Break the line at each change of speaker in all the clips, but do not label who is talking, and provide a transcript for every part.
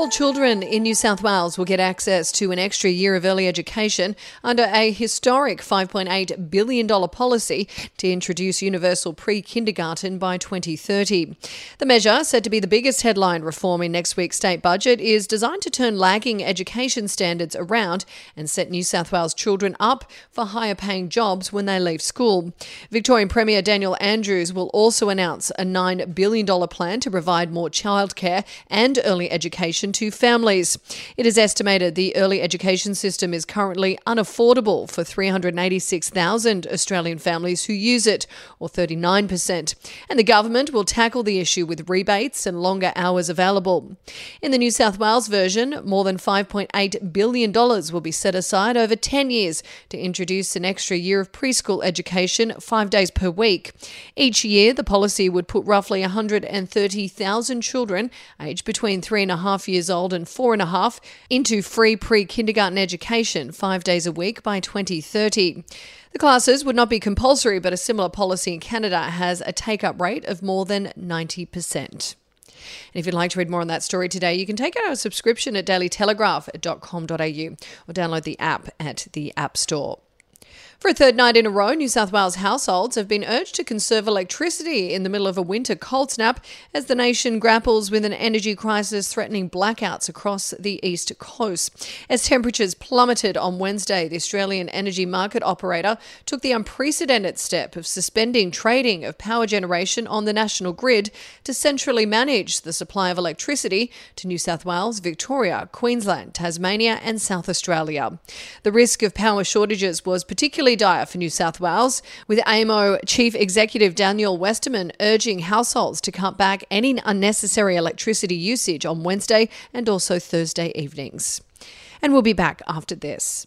All children in New South Wales will get access to an extra year of early education under a historic $5.8 billion policy to introduce universal pre kindergarten by 2030. The measure, said to be the biggest headline reform in next week's state budget, is designed to turn lagging education standards around and set New South Wales children up for higher paying jobs when they leave school. Victorian Premier Daniel Andrews will also announce a $9 billion plan to provide more childcare and early education education to families. It is estimated the early education system is currently unaffordable for 386,000 Australian families who use it, or 39%. And the government will tackle the issue with rebates and longer hours available. In the New South Wales version, more than $5.8 billion will be set aside over 10 years to introduce an extra year of preschool education five days per week. Each year, the policy would put roughly 130,000 children aged between three and a half years old and four and a half into free pre kindergarten education five days a week by 2030. The classes would not be compulsory, but a similar policy in Canada has a take up rate of more than 90%. And if you'd like to read more on that story today, you can take out our subscription at dailytelegraph.com.au or download the app at the App Store. For a third night in a row, New South Wales households have been urged to conserve electricity in the middle of a winter cold snap as the nation grapples with an energy crisis threatening blackouts across the east coast. As temperatures plummeted on Wednesday, the Australian energy market operator took the unprecedented step of suspending trading of power generation on the national grid to centrally manage the supply of electricity to New South Wales, Victoria, Queensland, Tasmania, and South Australia. The risk of power shortages was particularly dire for New South Wales, with AEMO Chief Executive Daniel Westerman urging households to cut back any unnecessary electricity usage on Wednesday and also Thursday evenings. And we'll be back after this.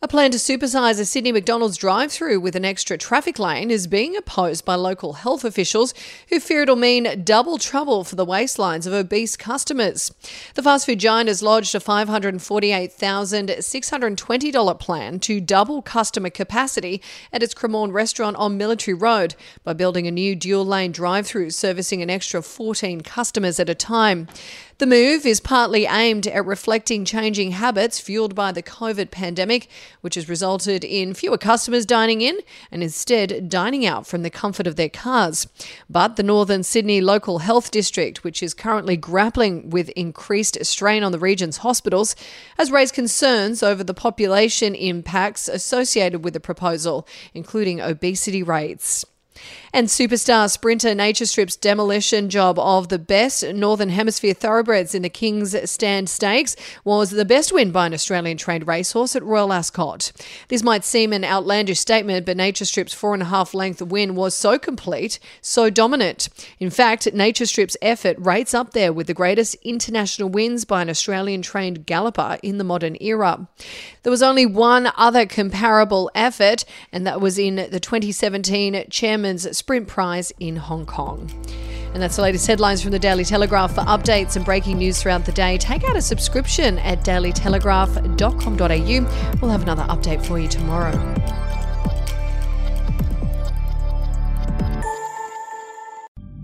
A plan to supersize a Sydney McDonald's drive through with an extra traffic lane is being opposed by local health officials who fear it'll mean double trouble for the waistlines of obese customers. The fast food giant has lodged a $548,620 plan to double customer capacity at its Cremorne restaurant on Military Road by building a new dual lane drive through servicing an extra 14 customers at a time. The move is partly aimed at reflecting changing habits fueled by the COVID pandemic, which has resulted in fewer customers dining in and instead dining out from the comfort of their cars. But the Northern Sydney Local Health District, which is currently grappling with increased strain on the region's hospitals, has raised concerns over the population impacts associated with the proposal, including obesity rates. And superstar sprinter Nature Strip's demolition job of the best Northern Hemisphere thoroughbreds in the King's Stand Stakes was the best win by an Australian trained racehorse at Royal Ascot. This might seem an outlandish statement, but Nature Strip's four and a half length win was so complete, so dominant. In fact, Nature Strip's effort rates up there with the greatest international wins by an Australian trained galloper in the modern era. There was only one other comparable effort, and that was in the 2017 Chairman's Sprint Prize in Hong Kong. And that's the latest headlines from the Daily Telegraph. For updates and breaking news throughout the day, take out a subscription at dailytelegraph.com.au. We'll have another update for you tomorrow.